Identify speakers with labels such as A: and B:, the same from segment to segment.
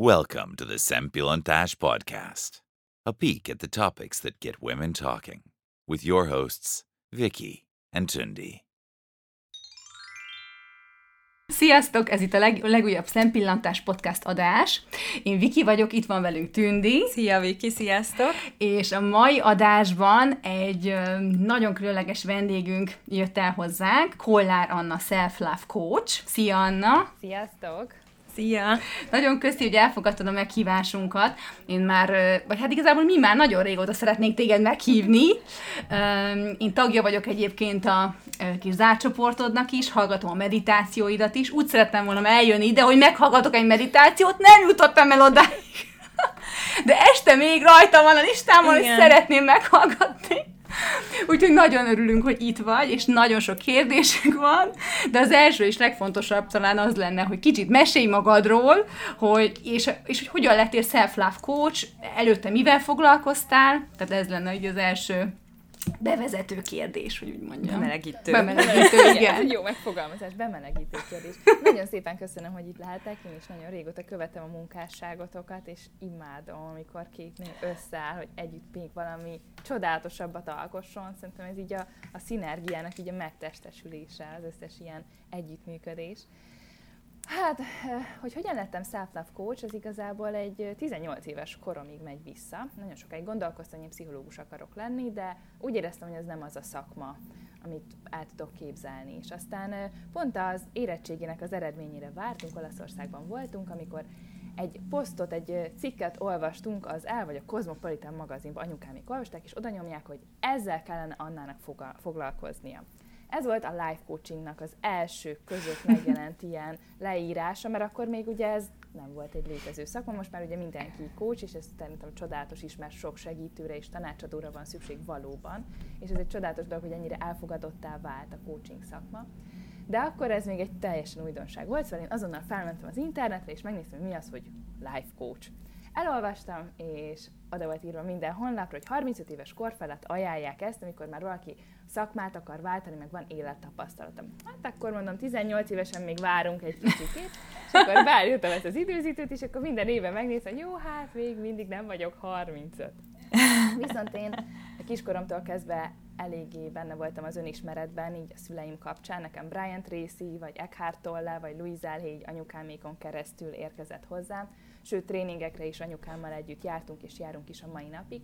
A: Welcome to the Sempilontash Podcast, a peek at the topics that get women talking, with your hosts, Vicky and Tundi.
B: Sziasztok! Ez itt a leg, legújabb Szempillantás podcast adás. Én Viki vagyok, itt van velünk Tündi.
C: Szia Viki, sziasztok!
B: És a mai adásban egy ö, nagyon különleges vendégünk jött el hozzánk, Kollár Anna Self Love Coach. Szia Anna!
D: Sziasztok!
C: Szia!
B: Nagyon köszi, hogy elfogadtad a meghívásunkat. Én már, vagy hát igazából mi már nagyon régóta szeretnénk téged meghívni. Én tagja vagyok egyébként a kis zárcsoportodnak is, hallgatom a meditációidat is. Úgy szerettem volna eljönni ide, hogy meghallgatok egy meditációt, nem jutottam el odáig. De este még rajta van a listámon, és
C: Igen.
B: szeretném meghallgatni. Úgyhogy nagyon örülünk, hogy itt vagy, és nagyon sok kérdésünk van, de az első és legfontosabb talán az lenne, hogy kicsit mesélj magadról, hogy, és, és hogy hogyan lettél self-love coach, előtte mivel foglalkoztál, tehát ez lenne ugye az első bevezető kérdés, hogy úgy mondjam.
C: Bemelegítő.
B: Bemelegítő, igen.
D: egy jó megfogalmazás, bemelegítő kérdés. Nagyon szépen köszönöm, hogy itt lehetek, én is nagyon régóta követem a munkásságotokat, és imádom, amikor két nő összeáll, hogy együtt még valami csodálatosabbat alkosson. Szerintem ez így a, a szinergiának így a megtestesülése, az összes ilyen együttműködés. Hát, eh, hogy hogyan lettem self-love coach, az igazából egy eh, 18 éves koromig megy vissza. Nagyon sokáig gondolkoztam, hogy pszichológus akarok lenni, de úgy éreztem, hogy ez nem az a szakma, amit el tudok képzelni. És aztán eh, pont az érettségének az eredményére vártunk, Olaszországban voltunk, amikor egy posztot, egy eh, cikket olvastunk az El vagy a Cosmopolitan magazinban, anyukámék olvasták, és oda nyomják, hogy ezzel kellene Annának foglalkoznia. Ez volt a life coachingnak az első között megjelent ilyen leírása, mert akkor még ugye ez nem volt egy létező szakma, most már ugye mindenki coach, és ez szerintem csodálatos is, mert sok segítőre és tanácsadóra van szükség valóban, és ez egy csodálatos dolog, hogy ennyire elfogadottá vált a coaching szakma. De akkor ez még egy teljesen újdonság volt, szóval én azonnal felmentem az internetre, és megnéztem, hogy mi az, hogy life coach. Elolvastam, és oda volt írva minden honlapra, hogy 35 éves kor felett ajánlják ezt, amikor már valaki szakmát akar váltani, meg van élettapasztalatom. Hát akkor mondom, 18 évesen még várunk egy kicsit, és akkor beállítottam ezt az időzítőt, és akkor minden éve megnézem, hogy jó, hát még mindig nem vagyok 35. Viszont én a kiskoromtól kezdve eléggé benne voltam az önismeretben, így a szüleim kapcsán. Nekem Brian Tracy, vagy Eckhart Tolle, vagy Louise így anyukámékon keresztül érkezett hozzám. Sőt, tréningekre is anyukámmal együtt jártunk, és járunk is a mai napig.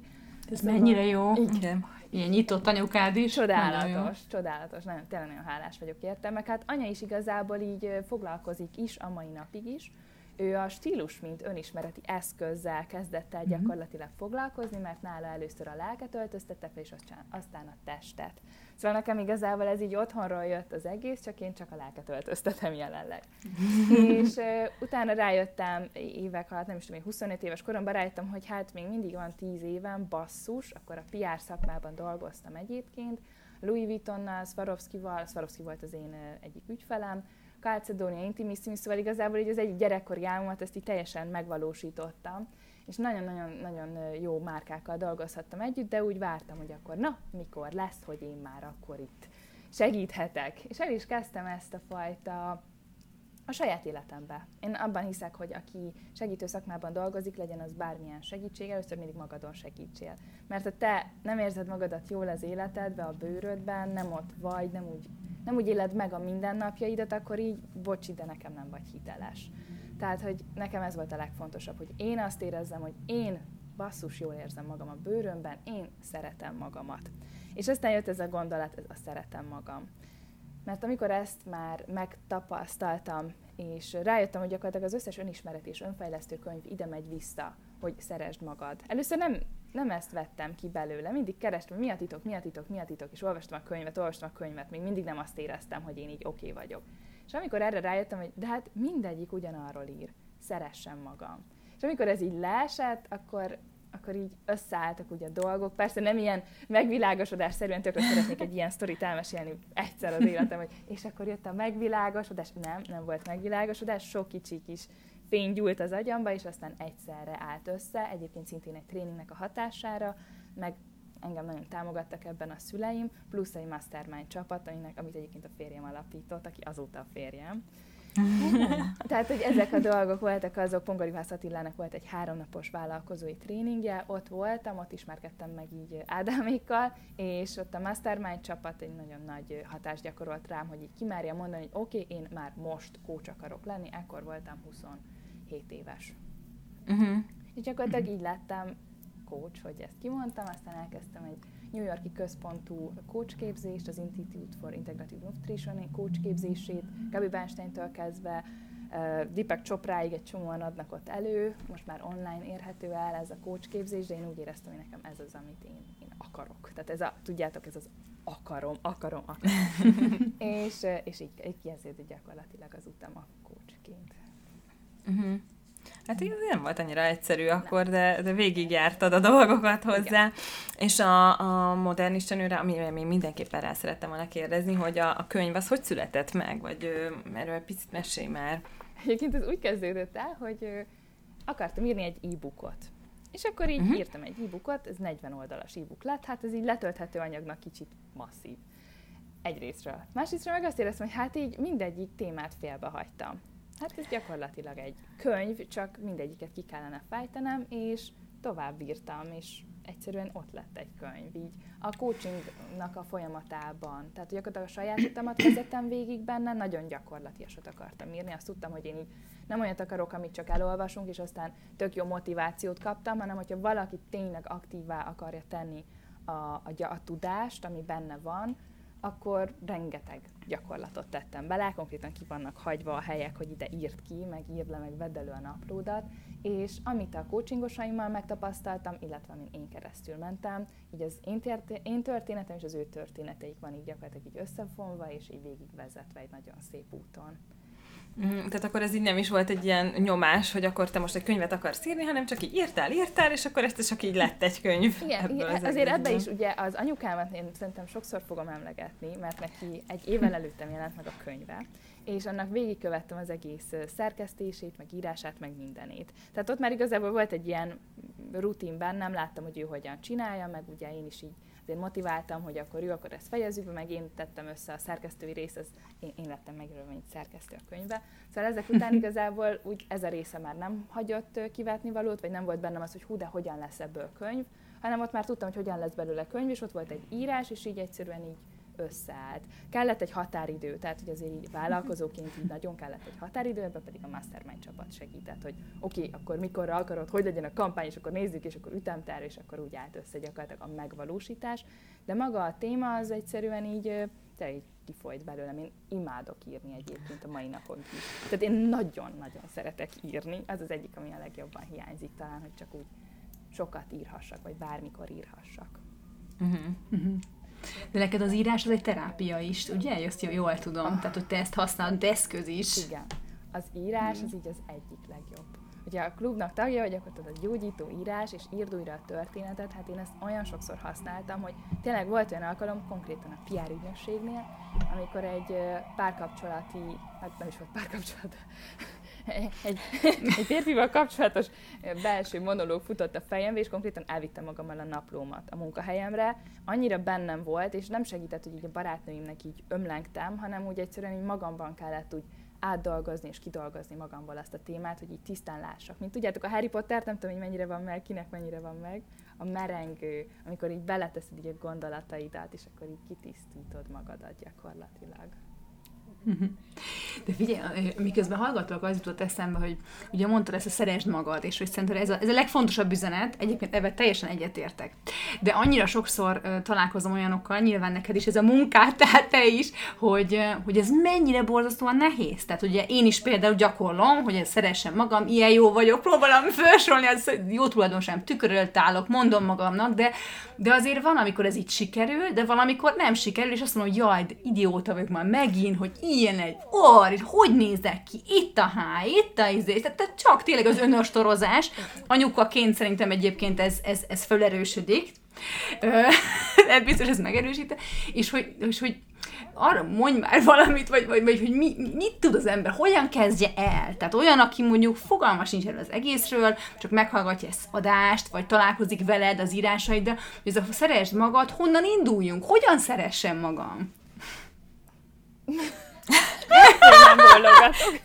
B: Ez
D: Szóval-
B: mennyire jó.
C: Igen.
B: Ilyen nyitott anyukád is. Nagyon jó.
D: Csodálatos, csodálatos, nagyon, tényleg nagyon hálás vagyok érte, meg hát anya is igazából így foglalkozik is a mai napig is. Ő a stílus, mint önismereti eszközzel kezdett el gyakorlatilag foglalkozni, mert nála először a lelket öltöztette fel, és aztán, aztán a testet. Szóval nekem igazából ez így otthonról jött az egész, csak én csak a lelket öltöztetem jelenleg. és ö, utána rájöttem évek alatt, nem is tudom, én 25 éves koromban rájöttem, hogy hát még mindig van 10 éven, basszus, akkor a PR szakmában dolgoztam egyébként, Louis Vuittonnal, Swarovskival, Swarovski volt az én egyik ügyfelem, Calcedonia Intimissimi, szóval igazából így az egyik gyerekkori álmomat ezt így teljesen megvalósítottam, és nagyon-nagyon-nagyon jó márkákkal dolgozhattam együtt, de úgy vártam, hogy akkor na, mikor lesz, hogy én már akkor itt segíthetek. És el is kezdtem ezt a fajta a saját életembe. Én abban hiszek, hogy aki segítő szakmában dolgozik, legyen az bármilyen segítség, először mindig magadon segítsél. Mert ha te nem érzed magadat jól az életedbe, a bőrödben, nem ott vagy, nem úgy, nem úgy éled meg a mindennapjaidat, akkor így, bocsi, de nekem nem vagy hiteles. Tehát, hogy nekem ez volt a legfontosabb, hogy én azt érezzem, hogy én basszus jól érzem magam a bőrömben, én szeretem magamat. És aztán jött ez a gondolat, ez a szeretem magam. Mert amikor ezt már megtapasztaltam, és rájöttem, hogy gyakorlatilag az összes önismeret és önfejlesztő könyv ide megy vissza, hogy szeresd magad. Először nem, nem ezt vettem ki belőle, mindig kerestem, mi a titok, mi a titok, mi a titok, és olvastam a könyvet, olvastam a könyvet, még mindig nem azt éreztem, hogy én így oké okay vagyok. És amikor erre rájöttem, hogy de hát mindegyik ugyanarról ír, szeressem magam. És amikor ez így leesett, akkor, akkor így összeálltak ugye a dolgok. Persze nem ilyen megvilágosodás szerűen tökre szeretnék egy ilyen sztorit elmesélni egyszer az életem, hogy és akkor jött a megvilágosodás. Nem, nem volt megvilágosodás, sok kicsi kis fény gyúlt az agyamba, és aztán egyszerre állt össze, egyébként szintén egy tréningnek a hatására, meg engem nagyon támogattak ebben a szüleim, plusz egy mastermind csapat, aminek, amit egyébként a férjem alapított, aki azóta a férjem. Tehát, hogy ezek a dolgok voltak azok, Pongorivász Attilának volt egy háromnapos vállalkozói tréningje, ott voltam, ott ismerkedtem meg így Ádámékkal, és ott a Mastermind csapat egy nagyon nagy hatást gyakorolt rám, hogy így kimárja mondani, hogy oké, okay, én már most kócs akarok lenni, ekkor voltam 27 éves. Uh-huh. És gyakorlatilag így lettem coach, hogy ezt kimondtam, aztán elkezdtem egy New Yorki központú coachképzést, az Institute for Integrative Nutrition coachképzését, Gabi Bernstein-től kezdve uh, Deepak Chopráig egy csomóan adnak ott elő, most már online érhető el ez a coachképzés, de én úgy éreztem, hogy nekem ez az, amit én, én akarok. Tehát ez a, tudjátok, ez az akarom, akarom, akarom. és, és így, így kezdődött gyakorlatilag az utam a coachként.
C: Uh-huh. Hát ez nem volt annyira egyszerű akkor, de, de végigjártad a dolgokat hozzá. Igen. És a, a modern istenőre, amire még mindenképpen rá szerettem volna kérdezni, hogy a, a könyv az hogy született meg, vagy erről picit mesélj már.
D: Egyébként ez úgy kezdődött el, hogy akartam írni egy e-bookot. És akkor így uh-huh. írtam egy e-bookot, ez 40 oldalas e-book lett, hát ez így letölthető anyagnak kicsit masszív. Egyrésztről. Másrésztről meg azt éreztem, hogy hát így mindegyik témát félbehagytam. Hát ez gyakorlatilag egy könyv, csak mindegyiket ki kellene fejtenem, és tovább írtam, és egyszerűen ott lett egy könyv. Így a coachingnak a folyamatában, tehát gyakorlatilag a saját utamat vezettem végig benne, nagyon gyakorlatiasat akartam írni. Azt tudtam, hogy én így nem olyat akarok, amit csak elolvasunk, és aztán tök jó motivációt kaptam, hanem hogyha valaki tényleg aktívá akarja tenni a, a, a tudást, ami benne van, akkor rengeteg gyakorlatot tettem bele, konkrétan ki vannak hagyva a helyek, hogy ide írt ki, meg írd le, meg vedd elő a naplódat, és amit a coachingosaimmal megtapasztaltam, illetve amin én keresztül mentem, így az én, tért- én történetem és az ő történeteik van így gyakorlatilag így összefonva, és így végigvezetve egy nagyon szép úton.
C: Mm, tehát akkor ez így nem is volt egy ilyen nyomás, hogy akkor te most egy könyvet akarsz írni, hanem csak így írtál, írtál, és akkor ezt csak így lett egy könyv.
D: Igen, igen az azért ebbe is ugye az anyukámat én szerintem sokszor fogom emlegetni, mert neki egy évvel előttem jelent meg a könyve, és annak végigkövettem az egész szerkesztését, meg írását, meg mindenét. Tehát ott már igazából volt egy ilyen rutin bennem, láttam, hogy ő hogyan csinálja, meg ugye én is így azért motiváltam, hogy akkor jó, akkor ezt fejezzük be, meg én tettem össze a szerkesztői részt, ez, én, én lettem megjelölve, mint szerkesztő a könyvbe. Szóval ezek után igazából úgy ez a része már nem hagyott kivetni valót, vagy nem volt bennem az, hogy hú, de hogyan lesz ebből könyv, hanem ott már tudtam, hogy hogyan lesz belőle könyv, és ott volt egy írás, és így egyszerűen így összeállt. Kellett egy határidő, tehát hogy azért így vállalkozóként így nagyon kellett egy határidő, ebben pedig a Mastermind csapat segített, hogy oké, okay, akkor mikorra akarod, hogy legyen a kampány, és akkor nézzük, és akkor ütemtár, és akkor úgy állt össze gyakorlatilag a megvalósítás. De maga a téma az egyszerűen így, te így kifolyt belőlem. Én imádok írni egyébként a mai napon is. Tehát én nagyon-nagyon szeretek írni. Az az egyik, ami a legjobban hiányzik talán, hogy csak úgy sokat írhassak, vagy bármikor írhassak. Uh-huh.
B: Uh-huh. De neked az írás az egy terápia is, ugye? Ezt jól tudom. Ah. Tehát, hogy te ezt használod, eszköz is.
D: Igen. Az írás az így az egyik legjobb. Ugye a klubnak tagja vagyok, ott a gyógyító írás, és írd újra a történetet, hát én ezt olyan sokszor használtam, hogy tényleg volt olyan alkalom, konkrétan a PR ügynökségnél, amikor egy párkapcsolati, hát nem is volt párkapcsolat, egy, egy férfival kapcsolatos belső monológ futott a fejembe, és konkrétan elvittem magammal a naplómat a munkahelyemre. Annyira bennem volt, és nem segített, hogy így a barátnőimnek így ömlengtem, hanem úgy egyszerűen így magamban kellett úgy átdolgozni és kidolgozni magamból azt a témát, hogy így tisztán lássak. Mint tudjátok, a Harry Potter, nem tudom, hogy mennyire van meg, kinek mennyire van meg, a merengő, amikor így beleteszed így a gondolataidat, és akkor így kitisztítod magadat gyakorlatilag.
B: De figyelj, miközben hallgatok, az jutott eszembe, hogy ugye mondtad ezt a szeresd magad, és hogy szerintem ez a, ez a legfontosabb üzenet, egyébként ebben teljesen egyetértek. De annyira sokszor uh, találkozom olyanokkal, nyilván neked is ez a munkát, tehát te is, hogy, uh, hogy ez mennyire borzasztóan nehéz. Tehát ugye én is például gyakorlom, hogy ezt szeressem magam, ilyen jó vagyok, próbálom felsorolni, az jó tulajdonságom, tükrölt állok, mondom magamnak, de, de azért van, amikor ez így sikerül, de valamikor nem sikerül, és azt mondom, hogy jaj, idióta vagyok már megint, hogy ilyen egy orr, hogy nézek ki, itt a háj, itt a izé, tehát csak tényleg az önöstorozás. Anyukaként szerintem egyébként ez, ez, ez felerősödik, ez biztos ez megerősít, és hogy, és hogy arra mondj már valamit, vagy, vagy, vagy hogy mi, mit tud az ember, hogyan kezdje el. Tehát olyan, aki mondjuk fogalmas nincs erről az egészről, csak meghallgatja ezt adást, vagy találkozik veled az írásaiddal, hogy ez a szeresd magad, honnan induljunk, hogyan szeressem magam?
D: nem válogatok.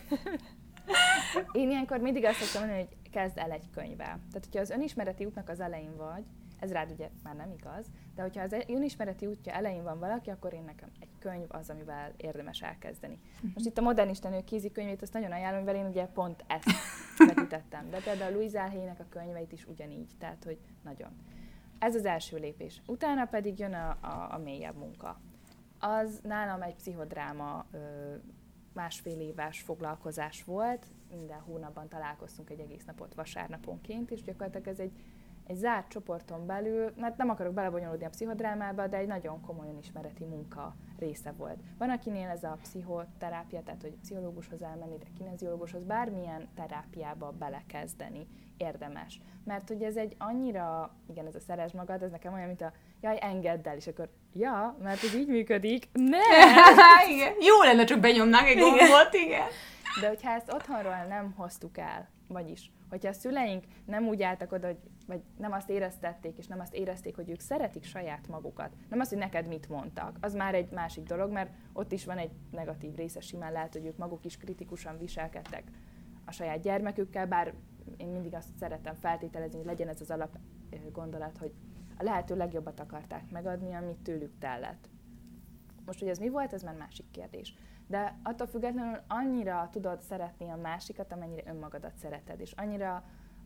D: Én ilyenkor mindig azt szoktam mondani, hogy kezd el egy könyvvel. Tehát, hogyha az önismereti útnak az elején vagy, ez rád ugye már nem igaz, de hogyha az önismereti útja elején van valaki, akkor én nekem egy könyv az, amivel érdemes elkezdeni. Most itt a modernista nők kézikönyvét azt nagyon ajánlom, mivel én ugye pont ezt vetítettem. De például Louise Alhének a könyveit is ugyanígy, tehát hogy nagyon. Ez az első lépés. Utána pedig jön a, a, a mélyebb munka. Az nálam egy pszichodráma másfél éves foglalkozás volt, minden hónapban találkoztunk egy egész napot vasárnaponként, és gyakorlatilag ez egy egy zárt csoporton belül, mert nem akarok belebonyolódni a pszichodrámába, de egy nagyon komolyan ismereti munka része volt. Van, akinél ez a pszichoterápia, tehát hogy pszichológushoz elmenni, de kineziológushoz, bármilyen terápiába belekezdeni érdemes. Mert hogy ez egy annyira, igen, ez a szeres magad, ez nekem olyan, mint a jaj, engedd el, és akkor ja, mert ez így működik. Ne!
B: igen. Jó lenne, csak benyomnák egy gombot, igen.
D: De hogyha ezt otthonról nem hoztuk el, vagyis, hogyha a szüleink nem úgy álltak oda, hogy, vagy nem azt éreztették, és nem azt érezték, hogy ők szeretik saját magukat, nem azt, hogy neked mit mondtak, az már egy másik dolog, mert ott is van egy negatív része, simán lehet, hogy ők maguk is kritikusan viselkedtek a saját gyermekükkel, bár én mindig azt szeretem feltételezni, hogy legyen ez az alap gondolat, hogy a lehető legjobbat akarták megadni, amit tőlük tellett. Most, hogy ez mi volt, ez már másik kérdés de attól függetlenül annyira tudod szeretni a másikat, amennyire önmagadat szereted, és annyira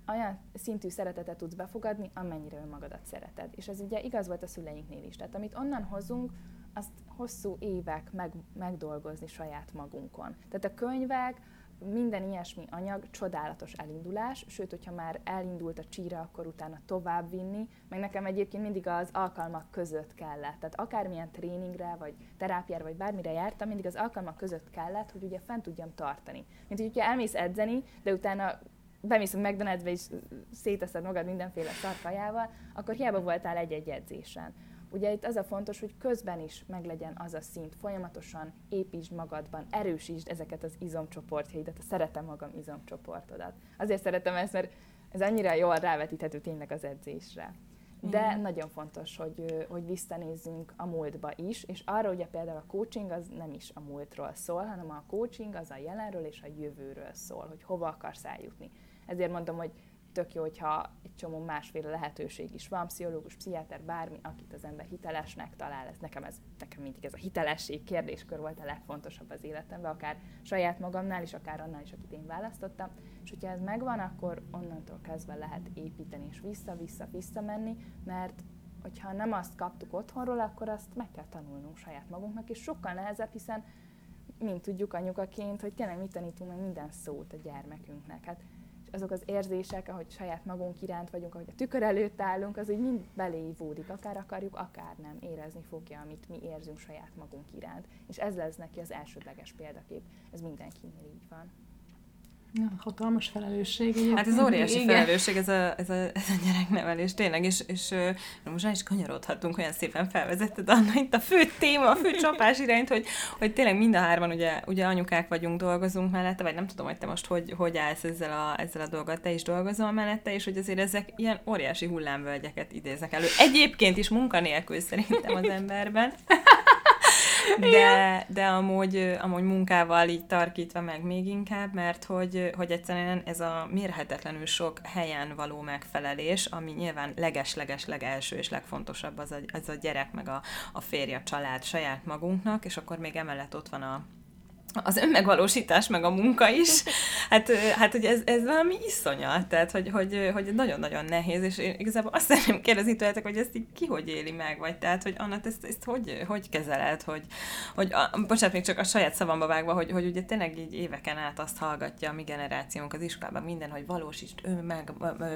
D: olyan szintű szeretetet tudsz befogadni, amennyire önmagadat szereted. És ez ugye igaz volt a szüleinknél is. Tehát amit onnan hozunk, azt hosszú évek meg, megdolgozni saját magunkon. Tehát a könyvek, minden ilyesmi anyag csodálatos elindulás, sőt, hogyha már elindult a csíra, akkor utána tovább vinni, meg nekem egyébként mindig az alkalmak között kellett. Tehát akármilyen tréningre, vagy terápiára, vagy bármire jártam, mindig az alkalmak között kellett, hogy ugye fent tudjam tartani. Mint hogy ugye elmész edzeni, de utána bemész a McDonald'sbe és széteszed magad mindenféle szarkajával, akkor hiába voltál egy-egy edzésen. Ugye itt az a fontos, hogy közben is meglegyen az a szint, folyamatosan építsd magadban, erősítsd ezeket az izomcsoportjaidat, a szeretem magam izomcsoportodat. Azért szeretem ezt, mert ez annyira jól rávetíthető tényleg az edzésre. De mm. nagyon fontos, hogy, hogy visszanézzünk a múltba is, és arra ugye például a coaching az nem is a múltról szól, hanem a coaching az a jelenről és a jövőről szól, hogy hova akarsz eljutni. Ezért mondom, hogy tök jó, hogyha egy csomó másféle lehetőség is van, pszichológus, pszichiáter, bármi, akit az ember hitelesnek talál. Ez nekem, ez, nekem mindig ez a hitelesség kérdéskör volt a legfontosabb az életemben, akár saját magamnál is, akár annál is, akit én választottam. És hogyha ez megvan, akkor onnantól kezdve lehet építeni és vissza-vissza-vissza menni, mert hogyha nem azt kaptuk otthonról, akkor azt meg kell tanulnunk saját magunknak, és sokkal nehezebb, hiszen mint tudjuk anyukaként, hogy tényleg mit tanítunk meg minden szót a gyermekünknek. Hát azok az érzések, ahogy saját magunk iránt vagyunk, ahogy a tükör előtt állunk, az úgy mind beléívódik, akár akarjuk, akár nem, érezni fogja, amit mi érzünk saját magunk iránt. És ez lesz neki az elsődleges példakép. Ez mindenkinél így van.
B: Ja, hatalmas felelősség. Egyébként.
C: Hát ez óriási Igen. felelősség, ez a, ez, a, ez a gyereknevelés, tényleg, és, és na most is kanyarodhatunk, olyan szépen felvezetted Anna itt a fő téma, a fő csapás irányt, hogy, hogy tényleg mind a hárman ugye, ugye anyukák vagyunk, dolgozunk mellette, vagy nem tudom, hogy te most hogy, hogy állsz ezzel a, ezzel a dolgot, te is dolgozol mellette, és hogy azért ezek ilyen óriási hullámvölgyeket idéznek elő. Egyébként is munkanélkül szerintem az emberben. De, de amúgy, amúgy munkával így tarkítva meg még inkább, mert hogy, hogy egyszerűen ez a mérhetetlenül sok helyen való megfelelés, ami nyilván leges-leges legelső és legfontosabb az a, az a gyerek, meg a, a férje, a család saját magunknak, és akkor még emellett ott van a, az önmegvalósítás, meg a munka is, hát, hát hogy ez, ez valami iszonyat, tehát hogy, hogy, hogy nagyon-nagyon nehéz, és én igazából azt szeretném kérdezni tőletek, hogy ezt így ki hogy éli meg, vagy tehát, hogy Anna, ezt, ezt hogy, hogy kezeled, hogy, hogy a, bocsánat, még csak a saját szavamba vágva, hogy, hogy ugye tényleg így éveken át azt hallgatja a mi generációnk az iskolában minden, hogy valósítsd ön meg,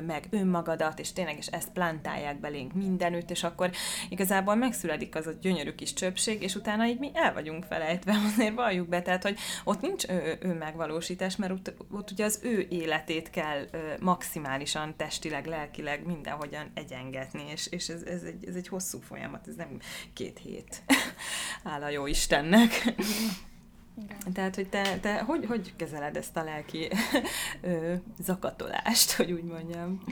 C: meg önmagadat, és tényleg, és ezt plantálják belénk mindenütt, és akkor igazából megszületik az a gyönyörű kis csöpség, és utána így mi el vagyunk felejtve, azért valljuk be, tehát hogy ott nincs önmegvalósítás, mert ott, ott ugye az ő életét kell maximálisan testileg, lelkileg mindenhogyan egyengetni, és, és ez, ez, egy, ez egy hosszú folyamat, ez nem két hét. Áll a jó Istennek. Igen. Tehát, hogy te, te hogy, hogy kezeled ezt a lelki ö, zakatolást, hogy úgy mondjam?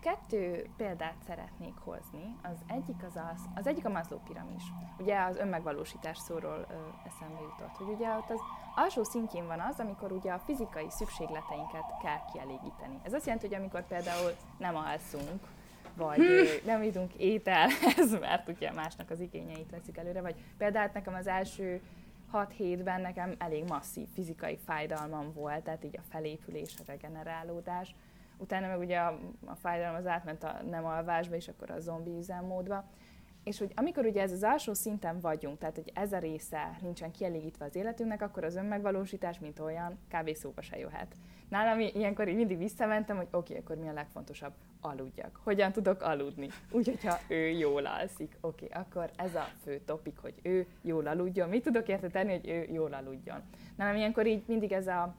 D: Kettő példát szeretnék hozni. Az egyik az az, az egyik a Maslow piramis. Ugye az önmegvalósítás szóról ö, eszembe jutott, hogy ugye ott az alsó szintjén van az, amikor ugye a fizikai szükségleteinket kell kielégíteni. Ez azt jelenti, hogy amikor például nem alszunk, vagy hm. nem jutunk ételhez, mert ugye másnak az igényeit veszik előre, vagy például nekem az első 6 hétben nekem elég masszív fizikai fájdalmam volt, tehát így a felépülés, a regenerálódás. Utána meg ugye a, a fájdalom az átment a nem alvásba, és akkor a zombi üzemmódba. És hogy amikor ugye ez az alsó szinten vagyunk, tehát hogy ez a része nincsen kielégítve az életünknek, akkor az önmegvalósítás, mint olyan, kb. szóba se jöhet. Nálam ilyenkor így mindig visszamentem, hogy oké, okay, akkor mi a legfontosabb? Aludjak. Hogyan tudok aludni? Úgy, hogyha ő jól alszik. Oké, okay, akkor ez a fő topik, hogy ő jól aludjon. Mit tudok érte tenni, hogy ő jól aludjon? Nálam ilyenkor így mindig ez a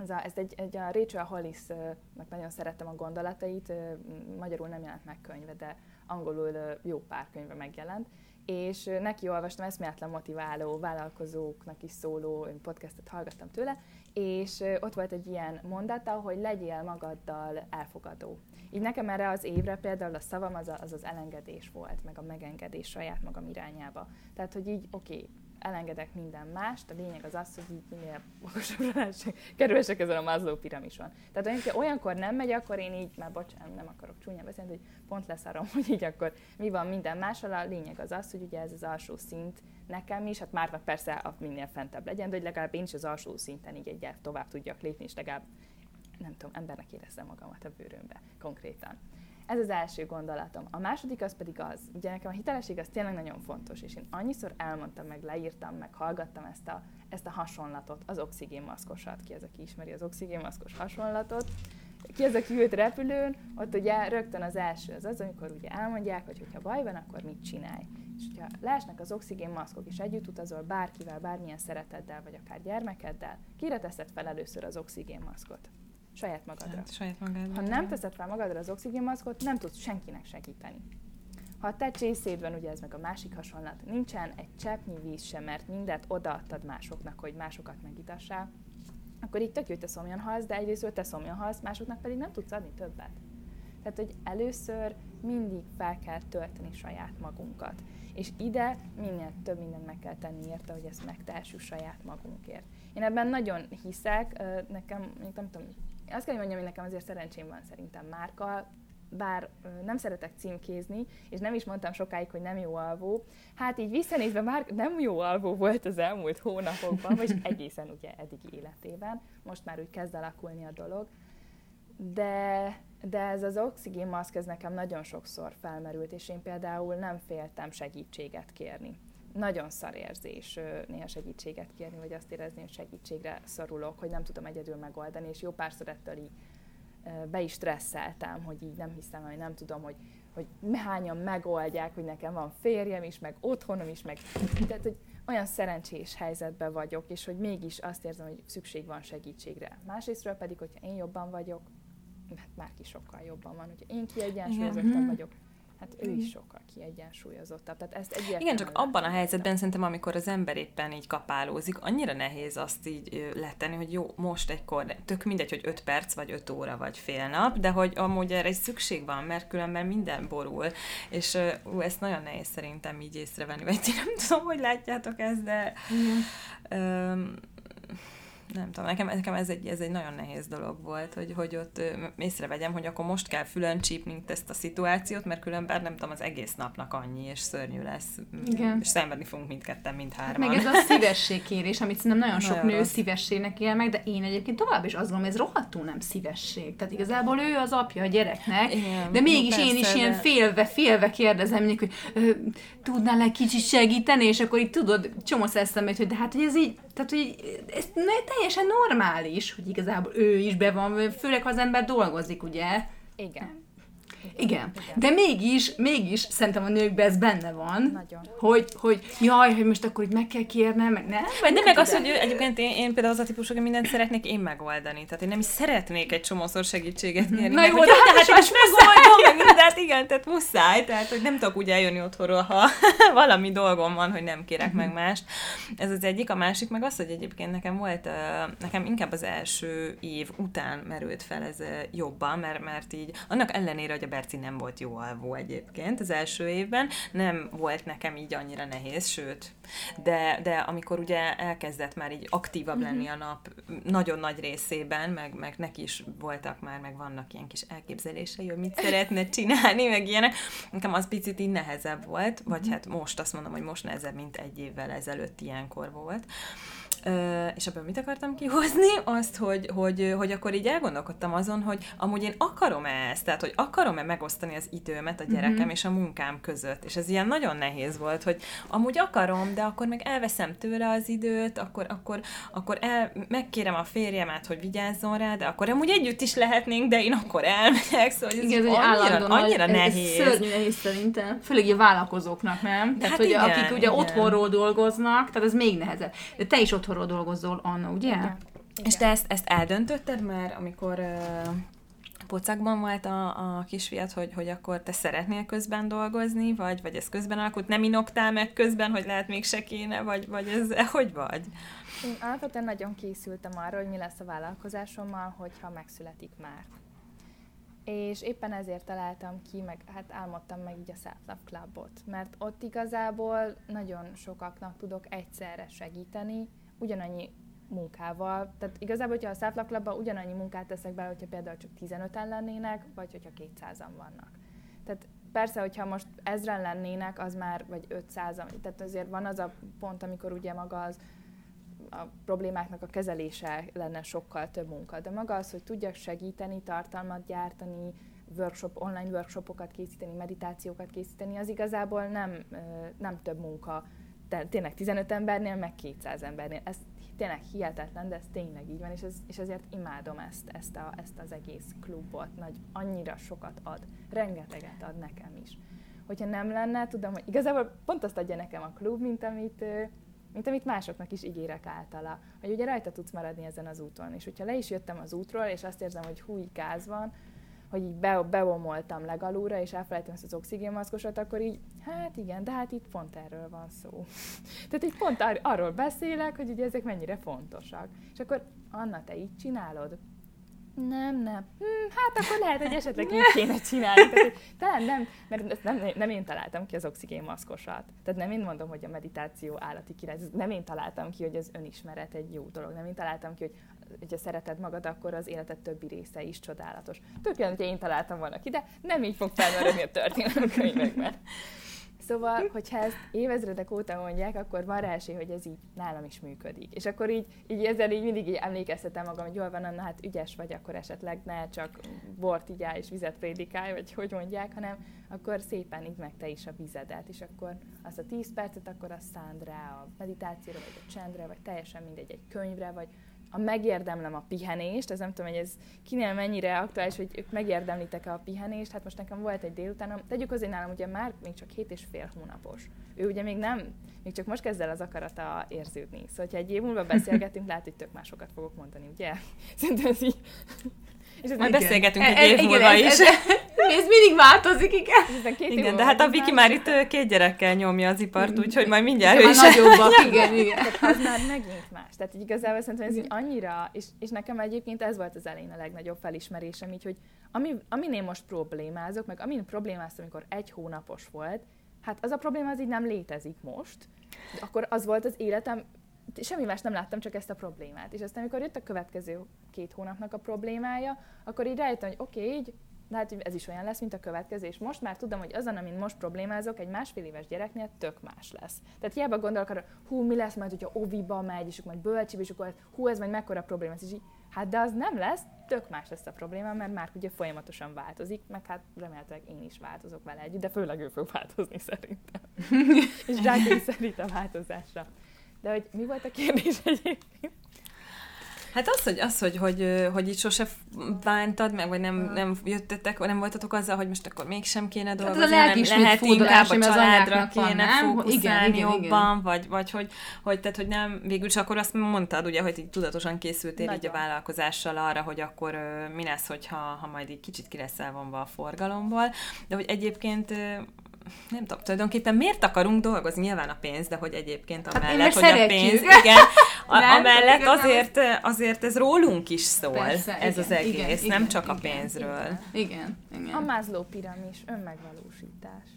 D: ez, a, ez egy, egy a Rachel Hollis-nak nagyon szerettem a gondolatait, magyarul nem jelent meg könyve, de angolul jó pár könyve megjelent, és neki olvastam eszméletlen motiváló vállalkozóknak is szóló podcastot hallgattam tőle, és ott volt egy ilyen mondata, hogy legyél magaddal elfogadó. Így nekem erre az évre például a szavam az, az az elengedés volt, meg a megengedés saját magam irányába. Tehát, hogy így, oké, okay, elengedek minden mást, a lényeg az az, hogy így minél okosabbra kerülsek ezen a Maslow piramison. Tehát amikor olyankor nem megy, akkor én így, már bocsánat, nem akarok csúnya beszélni, hogy pont leszarom, hogy így akkor mi van minden mással, a lényeg az az, hogy ugye ez az alsó szint nekem is, hát már persze a minél fentebb legyen, de hogy legalább én is az alsó szinten így egyet tovább tudjak lépni, és legalább nem tudom, embernek érezzem magamat a bőrömbe konkrétan. Ez az első gondolatom. A második az pedig az, ugye nekem a hitelesség az tényleg nagyon fontos, és én annyiszor elmondtam, meg leírtam, meg hallgattam ezt a, ezt a hasonlatot, az oxigénmaszkosat, ki az, aki ismeri az oxigénmaszkos hasonlatot, ki az, aki ült repülőn, ott ugye rögtön az első az az, amikor ugye elmondják, hogy hogyha baj van, akkor mit csinálj. És hogyha leesnek az oxigénmaszkok, és együtt utazol bárkivel, bármilyen szereteddel, vagy akár gyermekeddel, kire teszed fel először az oxigénmaszkot? Saját magadra. Hát,
C: saját magadra.
D: Ha nem teszed fel magadra az oxigénmaszkot, nem tudsz senkinek segíteni. Ha a te csészédben, ugye ez meg a másik hasonlat, nincsen egy cseppnyi víz sem, mert mindent odaadtad másoknak, hogy másokat megitassál, akkor így tök jó, hogy te szomjan halsz, de egyrészt te szomjan halsz, másoknak pedig nem tudsz adni többet. Tehát, hogy először mindig fel kell tölteni saját magunkat. És ide minél több mindent meg kell tenni érte, hogy ezt megtehessük saját magunkért. Én ebben nagyon hiszek, nekem, nem tudom, azt kell, hogy mondjam, hogy nekem azért szerencsém van szerintem Márkal, bár nem szeretek címkézni, és nem is mondtam sokáig, hogy nem jó alvó, hát így visszanézve már nem jó alvó volt az elmúlt hónapokban, vagy egészen ugye eddigi életében, most már úgy kezd alakulni a dolog, de, de ez az oxigénmaszk, ez nekem nagyon sokszor felmerült, és én például nem féltem segítséget kérni nagyon szar érzés néha segítséget kérni, vagy azt érezni, hogy segítségre szorulok, hogy nem tudom egyedül megoldani, és jó párszor ettől így be is stresszeltem, hogy így nem hiszem, hogy nem tudom, hogy, hogy hányan megoldják, hogy nekem van férjem is, meg otthonom is, meg tehát, hogy olyan szerencsés helyzetben vagyok, és hogy mégis azt érzem, hogy szükség van segítségre. Másrésztről pedig, hogyha én jobban vagyok, hát Márki sokkal jobban van, hogyha én kiegyensúlyozottabb vagyok, hát ő is sokkal kiegyensúlyozottabb. Tehát ezt egyértelműen
C: Igen, csak abban a helyzetben szerintem, amikor az ember éppen így kapálózik, annyira nehéz azt így letenni, hogy jó, most egykor, tök mindegy, hogy 5 perc, vagy 5 óra, vagy fél nap, de hogy amúgy erre egy szükség van, mert különben minden borul, és ú, ezt nagyon nehéz szerintem így észrevenni, vagy ti nem tudom, hogy látjátok ezt, de... Mm nem tudom, nekem, nekem ez, egy, ez egy nagyon nehéz dolog volt, hogy, hogy ott észrevegyem, hogy akkor most kell fülön csípni ezt a szituációt, mert különben nem tudom, az egész napnak annyi, és szörnyű lesz. Igen. És szenvedni fogunk mindketten, mindhárman.
B: Hát meg ez a szívességkérés, amit szerintem nagyon sok nagyon nő rossz. szívességnek él meg, de én egyébként tovább is azt gondolom, ez rohadtul nem szívesség. Tehát igazából ő az apja a gyereknek, Igen, de mégis persze, én is de... ilyen félve, félve kérdezem mindig, hogy tudnál egy kicsit segíteni, és akkor így tudod, csomó eszembe, hogy de hát, hogy ez így tehát, hogy ez teljesen normális, hogy igazából ő is be van, főleg ha az ember dolgozik, ugye?
D: Igen.
B: Igen. De mégis, mégis szerintem a nőkben ez benne van.
D: Nagyon.
B: Hogy, hogy jaj, hogy most akkor itt meg kell kérnem, meg nem.
C: Vagy de meg az, hogy ő, egyébként én, én például az a típus, hogy mindent szeretnék én megoldani. Tehát én nem is szeretnék egy csomószor segítséget kérni.
B: Na jó,
C: hogy
B: de hát
C: hát
B: most
C: megoldom, meg mindent, igen, tehát muszáj. Tehát, hogy nem tudok úgy eljönni otthonról, ha valami dolgom van, hogy nem kérek meg mást. Ez az egyik. A másik meg az, hogy egyébként nekem volt, nekem inkább az első év után merült fel ez jobban, mert, mert így annak ellenére, hogy a Berci nem volt jó alvó egyébként az első évben, nem volt nekem így annyira nehéz, sőt, de, de amikor ugye elkezdett már így aktívabb lenni a nap nagyon nagy részében, meg, meg neki is voltak már, meg vannak ilyen kis elképzelései, hogy mit szeretne csinálni, meg ilyenek, nekem az picit így nehezebb volt, vagy hát most azt mondom, hogy most nehezebb, mint egy évvel ezelőtt ilyenkor volt. És ebből mit akartam kihozni? Azt, hogy, hogy, hogy akkor így elgondolkodtam azon, hogy amúgy én akarom-e ezt, tehát hogy akarom-e megosztani az időmet a gyerekem mm-hmm. és a munkám között. És ez ilyen nagyon nehéz volt, hogy amúgy akarom, de akkor meg elveszem tőle az időt, akkor, akkor, akkor el, megkérem a férjemet, hogy vigyázzon rá, de akkor amúgy együtt is lehetnénk, de én akkor elmegyek, szóval ez
B: Igen,
C: annyira, annyira
B: ez-
C: nehéz.
B: Ez szörnyű nehéz szerintem. Főleg a vállalkozóknak, nem? Tehát,
C: Hát
B: hogy
C: igen,
B: akik ugye
C: igen.
B: otthonról dolgoznak, tehát ez még nehezebb. De te is otthonról dolgozol, Anna, ugye?
D: Igen.
C: És te ezt, ezt eldöntötted már, amikor uh, pocakban volt a, a kisfiat, hogy, hogy akkor te szeretnél közben dolgozni, vagy, vagy ez közben alakult, nem inoktál meg közben, hogy lehet még se kéne, vagy, vagy ez hogy vagy?
D: Én alapvetően nagyon készültem arra, hogy mi lesz a vállalkozásommal, hogyha megszületik már. És éppen ezért találtam ki, meg hát álmodtam meg így a Self Love Clubot, mert ott igazából nagyon sokaknak tudok egyszerre segíteni, ugyanannyi munkával. Tehát igazából, hogyha a Self Clubban ugyanannyi munkát teszek bele, hogyha például csak 15-en lennének, vagy hogyha 200-an vannak. Tehát persze, hogyha most ezren lennének, az már, vagy 500-an, tehát azért van az a pont, amikor ugye maga az a problémáknak a kezelése lenne sokkal több munka. De maga az, hogy tudjak segíteni, tartalmat gyártani, workshop, online workshopokat készíteni, meditációkat készíteni, az igazából nem, nem több munka. Tényleg 15 embernél, meg 200 embernél. Ez tényleg hihetetlen, de ez tényleg így van, és, ez, és ezért imádom ezt, ezt, a, ezt az egész klubot. Nagy, annyira sokat ad, rengeteget ad nekem is. Hogyha nem lenne, tudom, hogy igazából pont azt adja nekem a klub, mint amit, mint amit másoknak is ígérek általa, hogy ugye rajta tudsz maradni ezen az úton. És hogyha le is jöttem az útról, és azt érzem, hogy hú, gáz van, hogy így be, beomoltam legalúra, és elfelejtem ezt az oxigénmaszkosat, akkor így, hát igen, de hát itt pont erről van szó. Tehát így pont ar- arról beszélek, hogy ugye ezek mennyire fontosak. És akkor, Anna, te így csinálod? Nem, nem. Hm, hát akkor lehet, hogy esetleg így kéne csinálni. Tehát, talán nem, mert ezt nem, nem én találtam ki az oxigénmaszkosat. Tehát nem én mondom, hogy a meditáció állati király. Nem én találtam ki, hogy az önismeret egy jó dolog. Nem én találtam ki, hogy hogyha szereted magad, akkor az életed többi része is csodálatos. Tök olyan, hogy én találtam volna ki, de nem így fog felmerülni a történelemkönyvekben. Szóval, hogyha ezt évezredek óta mondják, akkor van rá esély, hogy ez így nálam is működik. És akkor így, így ezzel így mindig így emlékeztetem magam, hogy jól van, Anna, hát ügyes vagy, akkor esetleg ne csak bort igyál és vizet prédikálj, vagy hogy mondják, hanem akkor szépen így meg te is a vizedet, és akkor azt a 10 percet akkor azt szánd rá a meditációra, vagy a csendre, vagy teljesen mindegy, egy könyvre, vagy a megérdemlem a pihenést, ez nem tudom, hogy ez kinél mennyire aktuális, hogy ők megérdemlitek-e a pihenést, hát most nekem volt egy délutánom, tegyük azért nálam ugye már még csak hét és fél hónapos. Ő ugye még nem, még csak most kezd el az akarata érződni. Szóval, ha egy év múlva beszélgetünk, lehet, hogy tök másokat fogok mondani, ugye? Szerintem ez így... És ez
C: Majd
B: Igen.
C: beszélgetünk
B: E-
C: egy
B: e-
C: év múlva
B: ez-
C: is.
B: Ez, ez mindig változik, igen.
D: Két
C: Igen, de hát a Viki már itt két gyerekkel nyomja az ipart, úgyhogy majd mindjárt ő is.
B: nagyobbak, igen, igen.
D: Tehát az már megint más. Tehát így igazából szerintem ez így annyira, és, és nekem egyébként ez volt az elején a legnagyobb felismerésem, így, hogy ami, amin én most problémázok, meg amin problémáztam, amikor egy hónapos volt, hát az a probléma az így nem létezik most, de akkor az volt az életem, semmi más nem láttam, csak ezt a problémát. És aztán, amikor jött a következő két hónapnak a problémája, akkor így rájöttem, hogy oké, okay, így lehet, hogy ez is olyan lesz, mint a következő, és most már tudom, hogy azon, amin most problémázok, egy másfél éves gyereknél tök más lesz. Tehát hiába gondolok arra, hú, mi lesz majd, hogyha oviba megy, és akkor majd bölcsibe, és akkor hú, ez majd mekkora probléma lesz, és így, hát de az nem lesz, tök más lesz a probléma, mert már ugye folyamatosan változik, meg hát remélhetőleg én is változok vele együtt, de főleg ő fog változni szerintem. és szerint a változásra. De hogy mi volt a kérdés egyébként?
C: Hát az, hogy, az, hogy, hogy, hogy itt sose bántad meg, vagy nem, nem jöttetek, vagy nem voltatok azzal, hogy most akkor mégsem kéne dolgozni,
B: Hát a
C: hanem
B: lelkiismét
C: lehet inkább a családra kéne
B: nem?
C: fókuszálni
B: Igen, igen,
C: jobban, vagy, vagy hogy, hogy, tehát, hogy nem, végül is akkor azt mondtad, ugye, hogy így tudatosan készültél így a
D: Nagyon.
C: vállalkozással arra, hogy akkor mi lesz, hogyha ha majd így kicsit ki lesz elvonva a forgalomból, de hogy egyébként nem tudom, tulajdonképpen miért akarunk dolgozni? Nyilván a pénz, de hogy egyébként
B: Hát,
C: amellett,
B: mert
C: hogy a
B: szeretjük.
C: pénz, igen, a,
B: Nem,
C: amellett azért, azért ez rólunk is szól,
B: Persze,
C: ez
B: igen,
C: az egész,
B: igen,
C: nem
B: igen,
C: csak a
B: igen,
C: pénzről.
B: Igen, igen.
D: A Maslow piramis, önmegvalósítás.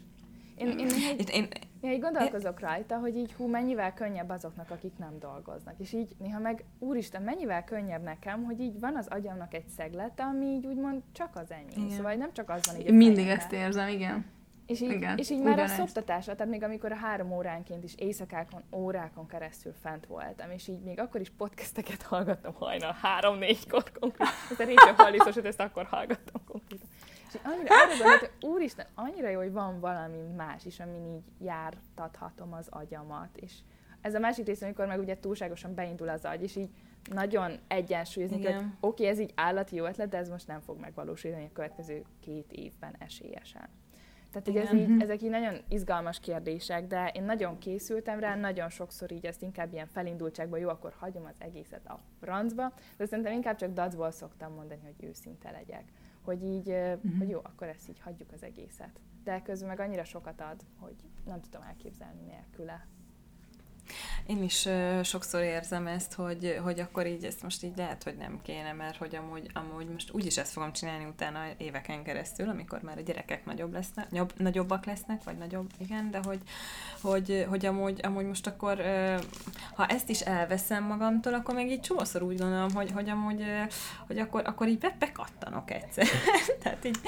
D: Én, én, én,
C: én,
D: én így gondolkozok rajta, hogy így hú, mennyivel könnyebb azoknak, akik nem dolgoznak. És így néha meg, úristen, mennyivel könnyebb nekem, hogy így van az agyamnak egy szeglete, ami így úgymond csak az enyém.
C: Igen.
D: Szóval nem csak az van így a
B: Mindig ezt érzem, igen.
D: És így,
B: Igen,
D: és így már a szoptatásra, tehát még amikor a három óránként is éjszakákon, órákon keresztül fent voltam, és így még akkor is podcasteket hallgattam hajnal három-négykor konkrétan. Ez a Rachel Hollis, ezt akkor hallgattam konkrétan. És annyira arra gondoltam, hogy úristen, annyira jó, hogy van valami más is, amin így jártathatom az agyamat. És ez a másik rész, amikor meg ugye túlságosan beindul az agy, és így nagyon egyensúlyozni kell, hogy oké, ez így állati jó ötlet, de ez most nem fog megvalósulni a következő két évben esélyesen. Tehát, hogy ez így, ezek így nagyon izgalmas kérdések, de én nagyon készültem rá, nagyon sokszor így ezt inkább ilyen felindultságban, jó, akkor hagyom az egészet a francba, de szerintem inkább csak dacból szoktam mondani, hogy őszinte legyek. Hogy így, uh-huh. hogy jó, akkor ezt így hagyjuk az egészet. De közben meg annyira sokat ad, hogy nem tudom elképzelni nélküle.
C: Én is ö, sokszor érzem ezt, hogy, hogy akkor így ezt most így lehet, hogy nem kéne, mert hogy amúgy, amúgy most úgyis ezt fogom csinálni utána éveken keresztül, amikor már a gyerekek nagyobb lesznek, nagyobb, nagyobbak lesznek, vagy nagyobb, igen, de hogy, hogy, hogy amúgy, amúgy most akkor, ö, ha ezt is elveszem magamtól, akkor meg így csomószor úgy gondolom, hogy, hogy amúgy, ö, hogy akkor, akkor így be, bekattanok egyszer. tehát így,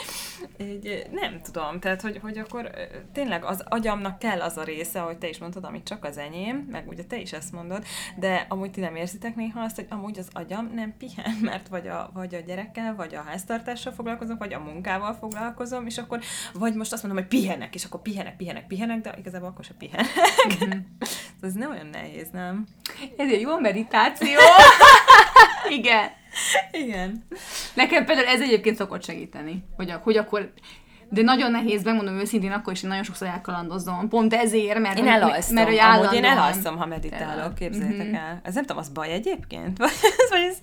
C: így, nem tudom, tehát hogy, hogy akkor tényleg az agyamnak kell az a része, ahogy te is mondtad, amit csak az enyém, meg ugye te is ezt mondod, de amúgy ti nem érzitek néha azt, hogy amúgy az agyam nem pihen, mert vagy a, vagy a gyerekkel, vagy a háztartással foglalkozom, vagy a munkával foglalkozom, és akkor vagy most azt mondom, hogy pihenek, és akkor pihenek, pihenek, pihenek, de igazából akkor se pihenek.
B: Mhm.
C: ez nem olyan nehéz, nem?
B: Ez egy jó meditáció. igen.
C: Igen.
B: Nekem például ez egyébként szokott segíteni, hogy, hogy akkor de nagyon nehéz, megmondom őszintén, akkor is én nagyon sokszor elkalandozom. Pont ezért, mert...
C: Én elalszom,
B: mert, hogy
C: amúgy én elalszom, ha meditálok, képzeljétek
B: Mhm.
C: el. Ez nem tudom, az baj egyébként? Vagy, vagy ez,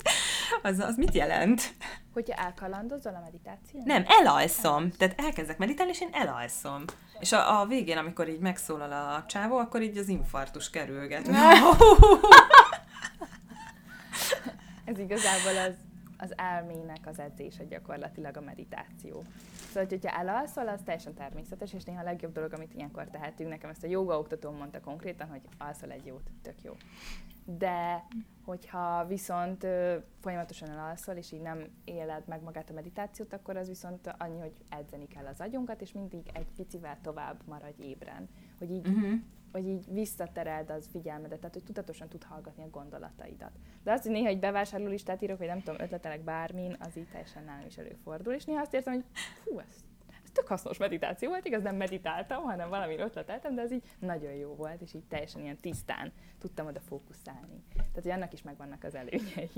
C: az, az mit jelent?
D: Hogyha elkalandozol a meditáció?
C: Nem, elalszom. Tehát elkezdek meditálni, és én elalszom. És a, a végén, amikor így megszólal a csávó, akkor így az infarktus kerülget.
D: Ez igazából az, az elmének az edzése gyakorlatilag a meditáció. Szóval, hogyha elalszol, az teljesen természetes, és néha a legjobb dolog, amit ilyenkor tehetünk. Nekem ezt a joga oktatóm mondta konkrétan, hogy alszol egy jót, tök jó. De hogyha viszont ö, folyamatosan elalszol, és így nem éled meg magát a meditációt, akkor az viszont annyi, hogy edzeni kell az agyunkat, és mindig egy picivel tovább maradj ébren. Hogy így
C: Mhm.
D: Hogy így visszatereld az figyelmedet, tehát hogy tudatosan tud hallgatni a gondolataidat. De azt, hogy néha egy bevásárlólistát írok, vagy nem tudom, ötletelek bármin, az így teljesen nálam is előfordul, és néha azt értem, hogy fú, ez, ez tök hasznos meditáció volt, igaz, nem meditáltam, hanem valami ötleteltem, de az így nagyon jó volt, és így teljesen ilyen tisztán tudtam oda fókuszálni. Tehát, hogy annak is megvannak az előnyei.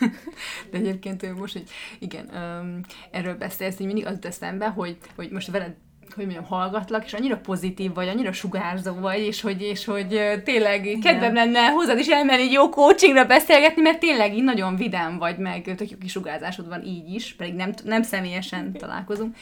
B: De egyébként most, hogy igen, öm, erről beszélsz, hogy mindig az eszembe, hogy, hogy most veled hogy mondjam, hallgatlak, és annyira pozitív vagy, annyira sugárzó vagy, és hogy, és hogy tényleg kedvem lenne hozzád is elmenni egy jó coachingra beszélgetni, mert tényleg így nagyon vidám vagy, meg tök jó kisugárzásod van így is, pedig nem, nem személyesen találkozunk,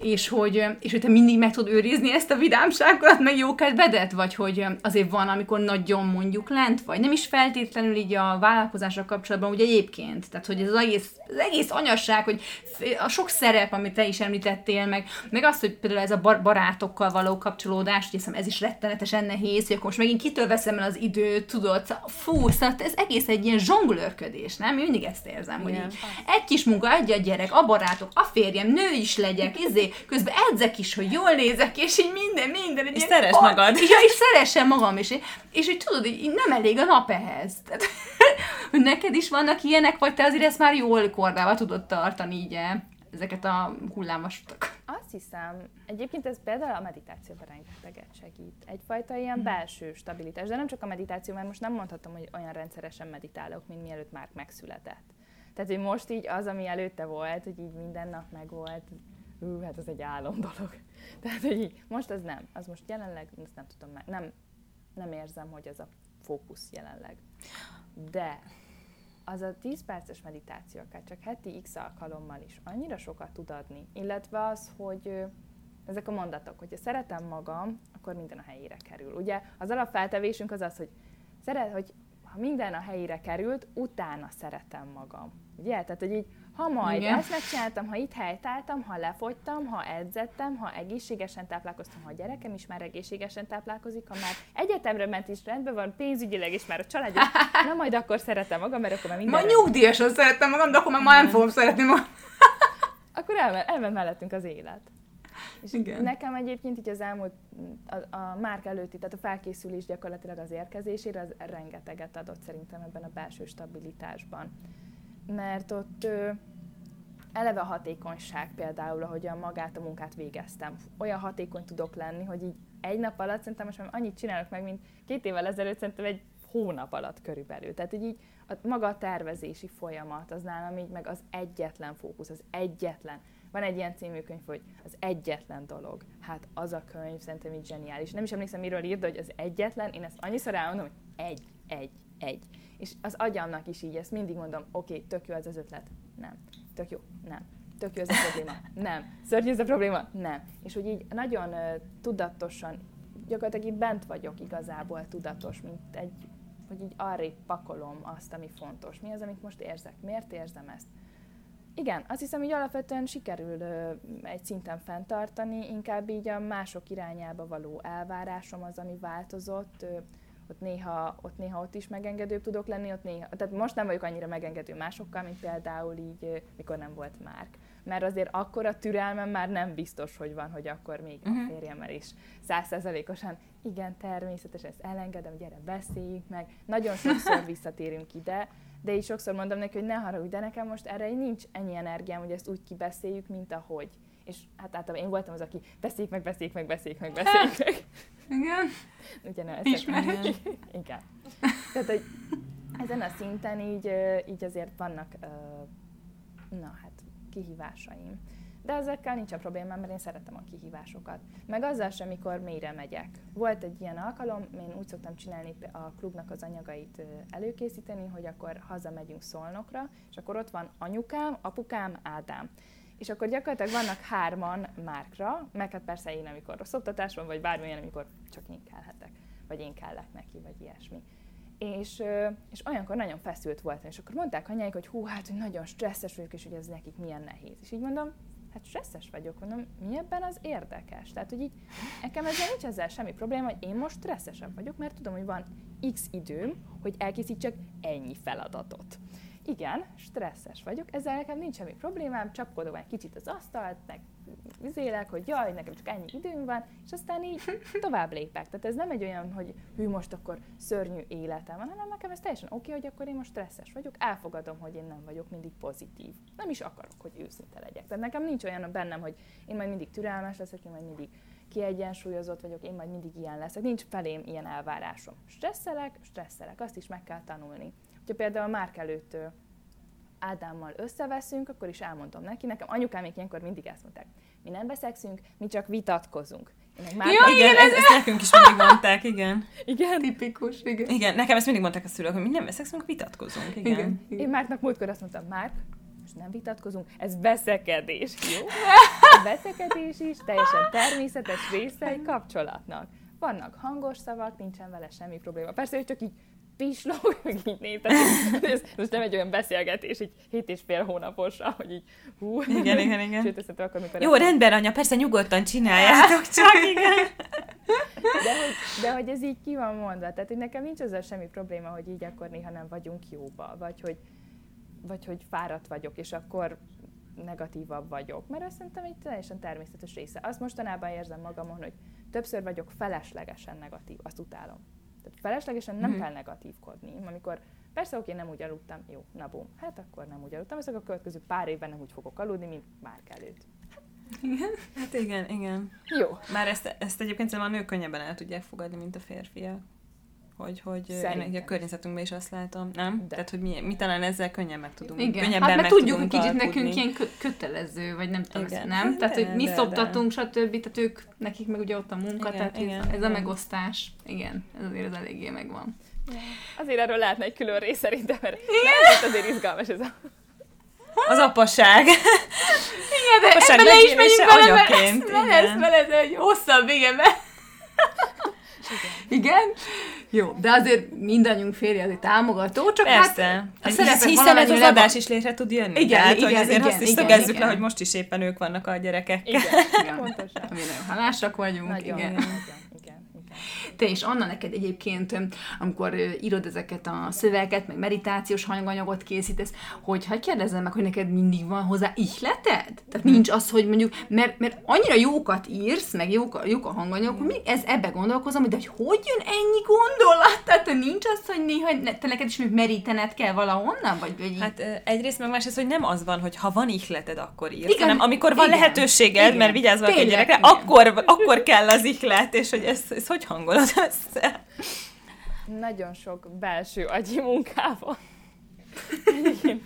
B: és hogy, és hogy te mindig meg tudod őrizni ezt a vidámságot, meg jó kedvedet, vagy hogy azért van, amikor nagyon mondjuk lent vagy, nem is feltétlenül így a vállalkozásra kapcsolatban, ugye egyébként, tehát hogy ez az egész, az egész anyasság, hogy a sok szerep, amit te is említettél, meg, meg az, hogy például ez a bar- barátokkal való kapcsolódás, hiszem ez is rettenetesen nehéz, hogy akkor most megint kitől veszem el az időt, tudod, szóval, fú, szóval ez egész egy ilyen zsonglőrködés, nem? Én mindig ezt érzem, hogy
C: Igen.
B: így egy kis munka, egy a gyerek, a barátok, a férjem, nő is legyek, izé, közben edzek is, hogy jól nézek, és így minden, minden.
C: És
B: ilyen-
C: szeresd magad.
B: Ja, és szeressem magam, és, és hogy tudod, így nem elég a nap ehhez. Tehát, neked is vannak ilyenek, vagy te azért ezt már jól kordába tudod tartani így, ezeket a hullámvasutak.
D: Azt hiszem, egyébként ez például a meditációban rengeteget segít. Egyfajta ilyen belső stabilitás, de nem csak a meditáció, mert most nem mondhatom, hogy olyan rendszeresen meditálok, mint mielőtt már megszületett. Tehát, hogy most így az, ami előtte volt, hogy így minden nap megvolt, hú, hát ez egy álom dolog. Tehát, hogy így, most az nem. Az most jelenleg, ezt nem tudom meg, nem, nem érzem, hogy ez a fókusz jelenleg. De az a 10 perces meditáció, akár csak heti x alkalommal is annyira sokat tud adni, illetve az, hogy ezek a mondatok, hogyha szeretem magam, akkor minden a helyére kerül. Ugye az alapfeltevésünk az az, hogy szeret, hogy ha minden a helyére került, utána szeretem magam. Ugye? Tehát, hogy így, ha majd
B: Igen.
D: ezt megcsináltam, ha itt helytáltam, ha lefogytam, ha edzettem, ha egészségesen táplálkoztam, ha a gyerekem is már egészségesen táplálkozik, ha már egyetemre ment is rendben van, pénzügyileg is már a család is, na majd akkor szeretem magam, mert akkor már minden
B: Ma nyugdíjasan szerettem magam, de akkor már ma nem fogom szeretni magam.
D: akkor elment, elment mellettünk az élet. És
B: Igen.
D: nekem egyébként így az elmúlt, a, a márk előtti, tehát a felkészülés gyakorlatilag az érkezésére, az rengeteget adott szerintem ebben a belső stabilitásban. Mert ott ö, eleve a hatékonyság például, ahogyan magát a munkát végeztem. Olyan hatékony tudok lenni, hogy így egy nap alatt szerintem most már annyit csinálok meg, mint két évvel ezelőtt szerintem egy hónap alatt körülbelül. Tehát, hogy így a, maga a tervezési folyamat, az nálam így meg az egyetlen fókusz, az egyetlen. Van egy ilyen című könyv, hogy az egyetlen dolog. Hát az a könyv szerintem így zseniális. Nem is emlékszem, miről írt, de hogy az egyetlen, én ezt annyiszor elmondom, hogy egy, egy, egy. És az agyamnak is így, ezt mindig mondom, oké, okay, tök jó ez az ötlet. Nem. Tök jó. Nem. Tök jó ez a probléma. Nem. Szörnyű ez a probléma. Nem. És hogy így nagyon uh, tudatosan, gyakorlatilag így bent vagyok igazából tudatos, mint egy, hogy így arrébb pakolom azt, ami fontos. Mi az, amit most érzek? Miért érzem ezt? Igen, azt hiszem, hogy alapvetően sikerül ö, egy szinten fenntartani, inkább így a mások irányába való elvárásom az, ami változott. Ö, ott néha, ott néha ott is megengedőbb tudok lenni, ott néha, tehát most nem vagyok annyira megengedő másokkal, mint például így, mikor nem volt Márk. Mert azért akkor a türelmem már nem biztos, hogy van, hogy akkor még uh-huh. a férjemmel is százszerzalékosan, igen, természetesen ezt elengedem, gyere, beszéljünk meg. Nagyon sokszor visszatérünk ide, de így sokszor mondom neki, hogy ne haragudj, de nekem most erre nincs ennyi energiám, hogy ezt úgy kibeszéljük, mint ahogy. És hát általában én voltam az, aki beszéljük meg, beszéljük meg, beszéljük meg, beszéljük meg.
B: Igen.
D: Ugyanez.
B: Ismerős.
D: Igen. Tehát, hogy ezen a szinten így, így azért vannak, na hát, kihívásaim. De ezekkel nincsen problémám, mert én szeretem a kihívásokat. Meg azzal sem, amikor mélyre megyek. Volt egy ilyen alkalom, én úgy szoktam csinálni a klubnak az anyagait előkészíteni, hogy akkor hazamegyünk Szolnokra, és akkor ott van anyukám, apukám, Ádám. És akkor gyakorlatilag vannak hárman márkra, meg hát persze én, amikor rossz oktatás van, vagy bármilyen, amikor csak én kellhetek, vagy én kellek neki, vagy ilyesmi. És, és olyankor nagyon feszült voltam, és akkor mondták anyáik, hogy hú, hát hogy nagyon stresszes vagyok, és hogy ez nekik milyen nehéz. És így mondom, hát stresszes vagyok, mondom, mi ebben az érdekes? Tehát, hogy így nekem ezzel nincs ezzel semmi probléma, hogy én most stresszesebb vagyok, mert tudom, hogy van x időm, hogy elkészítsek ennyi feladatot. Igen, stresszes vagyok, ezzel nekem nincs semmi problémám, csapkodom egy kicsit az asztalt, meg vizélek, hogy jaj, nekem csak ennyi időm van, és aztán így tovább lépek. Tehát ez nem egy olyan, hogy hű, most akkor szörnyű életem van, hanem nekem ez teljesen oké, hogy akkor én most stresszes vagyok, elfogadom, hogy én nem vagyok mindig pozitív. Nem is akarok, hogy őszinte legyek. Tehát nekem nincs olyan bennem, hogy én majd mindig türelmes leszek, én majd mindig kiegyensúlyozott vagyok, én majd mindig ilyen leszek. Nincs felém ilyen elvárásom. Stresszelek, stresszelek, azt is meg kell tanulni. Ha például Márk előtt Ádámmal összeveszünk, akkor is elmondom neki. Nekem anyukám még ilyenkor mindig ezt mondták. Mi nem beszélszünk, mi csak vitatkozunk. Márk
B: Ja,
C: Igen, ez, ezt nekünk is mindig mondták, igen.
D: igen.
B: Tipikus, igen.
C: Igen, nekem ezt mindig mondták a szülők, hogy mi nem veszekszünk, vitatkozunk, igen.
B: Igen.
D: Én Márknak múltkor azt mondtam, Márk, most nem vitatkozunk, ez veszekedés, jó? A veszekedés is teljesen természetes része egy kapcsolatnak. Vannak hangos szavak, nincsen vele semmi probléma. Persze, hogy csak így pislog, meg így néz. Tehát ez most nem egy olyan beszélgetés, így hét és fél hónaposra, hogy így hú.
C: Igen, igen, igen.
D: Sőt, ezt akkor, amikor
C: Jó, rendben, anya, persze nyugodtan csináljátok, csak igen.
D: de, hogy, de hogy ez így ki van mondva. Tehát, hogy nekem nincs ezzel semmi probléma, hogy így akkor néha nem vagyunk jóba, vagy hogy, vagy hogy fáradt vagyok, és akkor negatívabb vagyok. Mert azt szerintem egy teljesen természetes része. Azt mostanában érzem magamon, hogy többször vagyok feleslegesen negatív, azt utálom. Tehát feleslegesen nem
C: Mhm.
D: kell negatívkodni. Amikor persze oké, nem úgy aludtam, jó, na bum, hát akkor nem úgy aludtam, ez a következő pár évben nem úgy fogok aludni, mint már előtt.
B: Igen.
C: Hát igen, igen.
D: Jó.
C: Már ezt, ezt egyébként szerintem a nők könnyebben el tudják fogadni, mint a férfiak. Hogy, hogy
D: Szerintem
C: én a környezetünkben is azt látom, nem?
D: De.
C: Tehát, hogy mi, mi talán ezzel könnyen meg tudunk.
B: Igen,
C: könnyebben
B: hát mert
C: meg
B: tudjuk, hogy
C: tudunk
B: kicsit
C: alkudni.
B: nekünk ilyen kö- kötelező, vagy nem tudom,
C: Igen.
B: ezt, nem? Tehát,
C: De,
B: hogy mi
C: de,
B: szoptatunk, stb., tehát ők, nekik meg ugye ott a munka,
C: Igen,
B: tehát
C: igen,
B: ez, ez a
C: igen.
B: megosztás, igen, ez azért az eléggé megvan.
D: Azért erről lehetne egy külön rész szerintem, mert lehet, azért izgalmas ez a...
C: Az apaság.
B: Igen, de
C: Apaság
B: ebben ne is menjünk bele, mert ez, mert ez veled egy hosszabb, igen, mert... Igen? Jó, de azért mindannyiunk férje azért támogató, csak
C: Persze.
B: hát a
C: Hát,
B: szerepek
C: hiszen ez az
B: le van-
C: adás is létre tud jönni.
B: Igen,
C: Tehát,
B: igen,
C: hogy azért
B: igen,
C: azt is
B: igen,
C: le, hogy most is éppen ők vannak a gyerekekkel.
D: Igen,
B: Igen.
D: pontosan.
B: Mi nagyon hálásak vagyunk,
D: Nagyon,
B: igen.
D: igen, igen, igen.
B: Te és Anna neked egyébként, amikor írod ezeket a szövegeket, meg meditációs hanganyagot készítesz, hogy ha kérdezem meg, hogy neked mindig van hozzá ihleted? Tehát nincs az, hogy mondjuk, mert, mert annyira jókat írsz, meg jók, a- jók a hanganyagok, hogy még ez ebbe gondolkozom, de hogy hogy jön ennyi gondolat? Tehát nincs az, hogy néha ne- te neked is merítened kell valahonnan? Vagy, vagy
C: Hát egyrészt meg másrészt, hogy nem az van, hogy ha van ihleted, akkor írsz,
B: Igen,
C: hanem amikor van
B: igen,
C: lehetőséged,
B: igen.
C: mert vigyázz valaki gyerekre,
B: igen.
C: akkor, akkor kell az ihlet, és hogy ezt, ezt hogy hangolod össze?
D: Nagyon sok belső agyi munkával.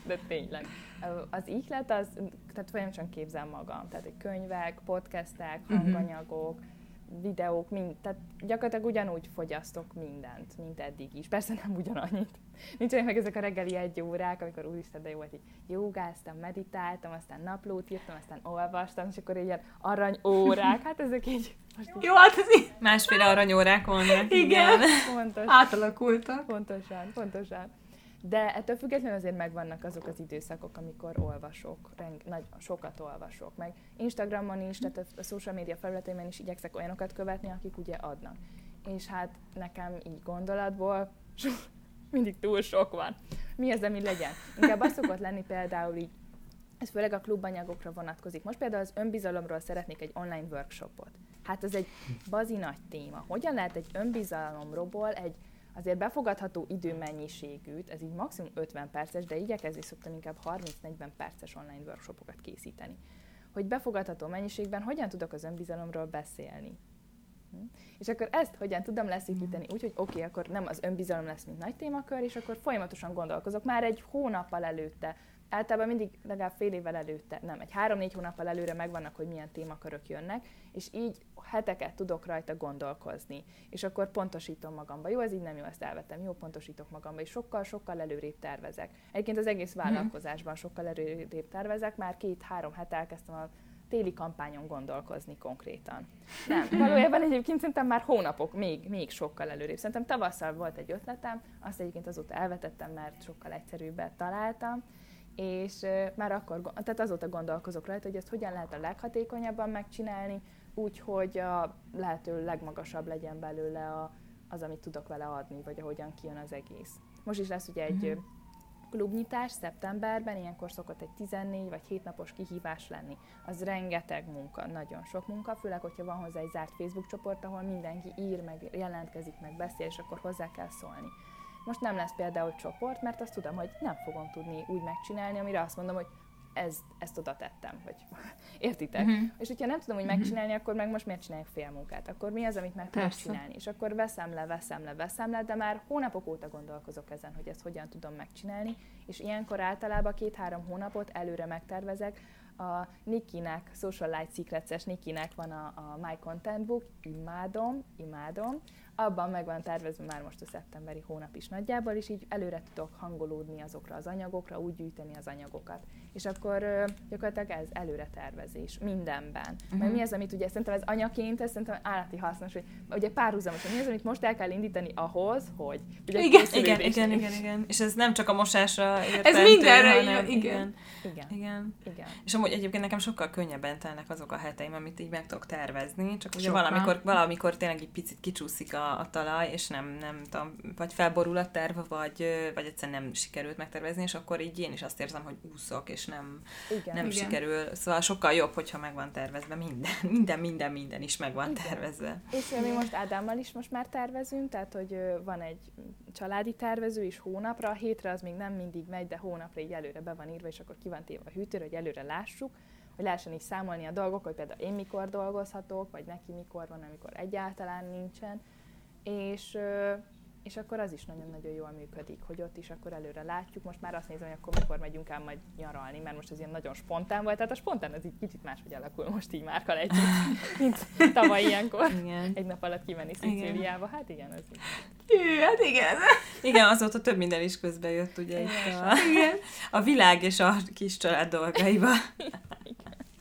D: De tényleg. Az ihlet, az, tehát folyamatosan képzem magam. Tehát egy könyvek, podcastek, hanganyagok, videók, mind, tehát gyakorlatilag ugyanúgy fogyasztok mindent, mint eddig is. Persze nem ugyanannyit. Nincsenek meg ezek a reggeli egy órák, amikor úristen, de jó volt, így jogáztam, meditáltam, aztán naplót írtam, aztán olvastam, és akkor ilyen arany órák, hát ezek így most
B: Jó, hát ez így
C: Másféle aranyórák vannak.
B: Igen.
D: fontos.
B: átalakultak.
D: Pontosan, pontosan. De ettől függetlenül azért megvannak azok az időszakok, amikor olvasok, reng, nagy, sokat olvasok, meg Instagramon is, tehát a, social media felületeimen is igyekszek olyanokat követni, akik ugye adnak. És hát nekem így gondolatból so, mindig túl sok van. Mi az, ami legyen? Inkább az szokott lenni például így, ez főleg a klubanyagokra vonatkozik. Most például az önbizalomról szeretnék egy online workshopot. Hát ez egy bazi nagy téma. Hogyan lehet egy önbizalomról egy azért befogadható időmennyiségűt, ez így maximum 50 perces, de igyekezni szoktam inkább 30-40 perces online workshopokat készíteni. Hogy befogadható mennyiségben hogyan tudok az önbizalomról beszélni. Hm? És akkor ezt hogyan tudom leszűkíteni úgy, hogy oké, okay, akkor nem az önbizalom lesz, mint nagy témakör, és akkor folyamatosan gondolkozok már egy hónappal előtte, általában mindig legalább fél évvel előtte, nem, egy három-négy hónappal előre megvannak, hogy milyen témakörök jönnek, és így heteket tudok rajta gondolkozni. És akkor pontosítom magamba. Jó, ez így nem jó, ezt elvettem. Jó, pontosítok magamba, és sokkal-sokkal előrébb tervezek. Egyébként az egész vállalkozásban sokkal előrébb tervezek. Már két-három hete elkezdtem a téli kampányon gondolkozni konkrétan. Nem, valójában egyébként szerintem már hónapok, még, még sokkal előrébb. Szerintem tavasszal volt egy ötletem, azt egyébként azóta elvetettem, mert sokkal egyszerűbbet találtam, és már akkor, tehát azóta gondolkozok rajta, hogy ezt hogyan lehet a leghatékonyabban megcsinálni, úgy, hogy a lehető legmagasabb legyen belőle a, az, amit tudok vele adni, vagy ahogyan kijön az egész. Most is lesz ugye egy ö, klubnyitás szeptemberben, ilyenkor szokott egy 14 vagy 7 napos kihívás lenni. Az rengeteg munka, nagyon sok munka, főleg, hogyha van hozzá egy zárt Facebook csoport, ahol mindenki ír, meg jelentkezik, meg beszél, és akkor hozzá kell szólni. Most nem lesz például csoport, mert azt tudom, hogy nem fogom tudni úgy megcsinálni, amire azt mondom, hogy ez, ezt oda tettem, vagy értitek? Uh-huh. És hogyha nem tudom úgy megcsinálni, akkor meg most miért csinálják fél munkát? Akkor mi az, amit meg tudok csinálni? És akkor veszem le, veszem le, veszem le, de már hónapok óta gondolkozok ezen, hogy ezt hogyan tudom megcsinálni, és ilyenkor általában két-három hónapot előre megtervezek, a Nikinek, Social Light Secrets-es Nikinek van a, a My Content Book, imádom, imádom, abban meg van tervezve már most a szeptemberi hónap is nagyjából, és így előre tudok hangolódni azokra az anyagokra, úgy gyűjteni az anyagokat. És akkor ö, gyakorlatilag ez előre tervezés mindenben. Uh-huh. Mert mi az, amit ugye szerintem ez anyaként, ez szerintem állati hasznos, hogy ugye párhuzamos, hogy mi az, amit most el kell indítani ahhoz, hogy ugye
B: Igen,
C: Igen, igen, igen, igen. És ez nem csak a mosásra értendő,
B: mindenre
C: hanem,
B: igen.
C: igen.
D: Igen,
C: Igen.
D: igen.
C: És amúgy egyébként nekem sokkal könnyebben telnek azok a heteim, amit így meg tudok tervezni, csak ugye valamikor, valamikor tényleg egy picit kicsúszik a, a talaj, és nem, nem tudom, vagy felborul a terv, vagy, vagy egyszerűen nem sikerült megtervezni, és akkor így én is azt érzem, hogy úszok, és nem,
D: Igen.
C: nem
B: Igen.
C: sikerül. Szóval sokkal jobb, hogyha meg van tervezve minden, minden, minden, minden is meg van
D: Igen.
C: tervezve.
D: És mi most Ádámmal is most már tervezünk, tehát hogy van egy családi tervező is hónapra, a hétre az még nem mindig megy, de hónapra így előre be van írva, és akkor ki van téve a hűtőre, hogy előre lássuk, hogy lehessen is számolni a dolgok, hogy például én mikor dolgozhatok, vagy neki mikor van, amikor egyáltalán nincsen. És és akkor az is nagyon-nagyon jól működik, hogy ott is akkor előre látjuk. Most már azt nézem, hogy akkor mikor megyünk el majd nyaralni, mert most ez ilyen nagyon spontán volt. Tehát a spontán ez így kicsit máshogy alakul most így márkal együtt, mint tavaly ilyenkor. Igen. Egy nap alatt kimenni Szicíliába. Hát igen, ez így.
B: Jö, hát igen.
C: Igen, azóta több minden is közbe jött, ugye itt a, igen. a világ és a kis család dolgaiba.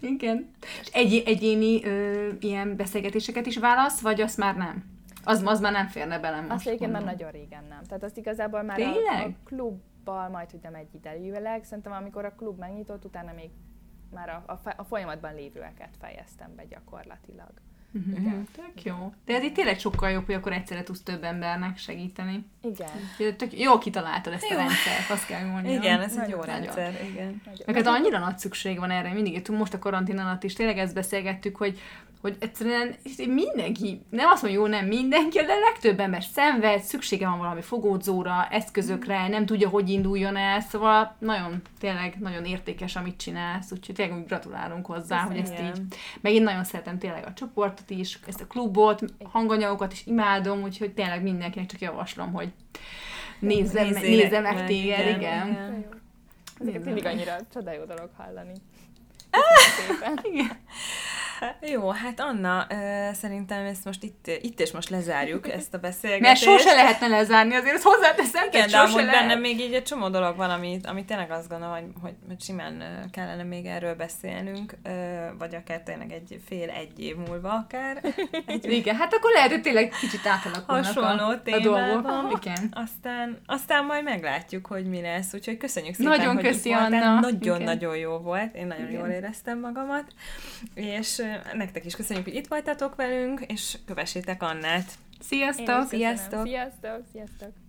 B: Igen. És egy, egyéni ö, ilyen beszélgetéseket is válasz, vagy azt már nem? Az, az már nem férne bele most.
D: Azt egyébként már nagyon régen nem. Tehát azt igazából már a, a klubbal majd, hogy nem egy idejűleg, szerintem amikor a klub megnyitott, utána még már a, a, a folyamatban lévőeket fejeztem be gyakorlatilag.
B: Uh-huh. Igen. Tök jó. De ez itt tényleg sokkal jobb, hogy akkor egyszerre tudsz több embernek segíteni.
D: Igen.
B: Tök jól kitaláltad ezt jó. a rendszert, azt kell mondani.
C: Igen, ez egy jó rendszer. Igen.
B: Meg hát annyira nagy szükség van erre, mindig, most a karantén alatt is tényleg ezt beszélgettük, hogy hogy egyszerűen mindenki, nem azt mondja, jó, nem mindenki, de legtöbb ember szenved, szüksége van valami fogódzóra, eszközökre, nem tudja, hogy induljon el, szóval nagyon, tényleg nagyon értékes, amit csinálsz, úgyhogy tényleg gratulálunk hozzá, Köszönjük. hogy ezt így, meg én nagyon szeretem tényleg a csoportot is, ezt a klubot, hanganyagokat is imádom, úgyhogy tényleg mindenkinek csak javaslom, hogy nézze, nézze meg téged, igen. igen. igen.
D: Ezeket mindig annyira csoda jó dolog hallani.
C: Köszönöm szépen. Igen. Jó, hát Anna, szerintem ezt most itt, itt és most lezárjuk ezt a beszélgetést.
B: Mert sose lehetne lezárni, azért ezt hozzáteszem.
C: Igen, de amúgy lehet. bennem még így egy csomó dolog van, amit, amit tényleg azt gondolom, hogy, hogy, hogy simán kellene még erről beszélnünk, vagy akár tényleg egy fél-egy év múlva akár.
B: Egy, igen, hát akkor lehet, hogy tényleg kicsit átalakulnak Hasonló a, a dolgok.
C: Igen. Aztán, aztán majd meglátjuk, hogy mi lesz. Úgyhogy köszönjük szépen,
B: nagyon
C: hogy
B: köszi, Anna.
C: Nagyon-nagyon jó volt. Én nagyon igen. jól éreztem magamat. És nektek is köszönjük, hogy itt voltatok velünk, és kövessétek Annát.
B: Sziasztok!
D: Sziasztok! Sziasztok! Sziasztok!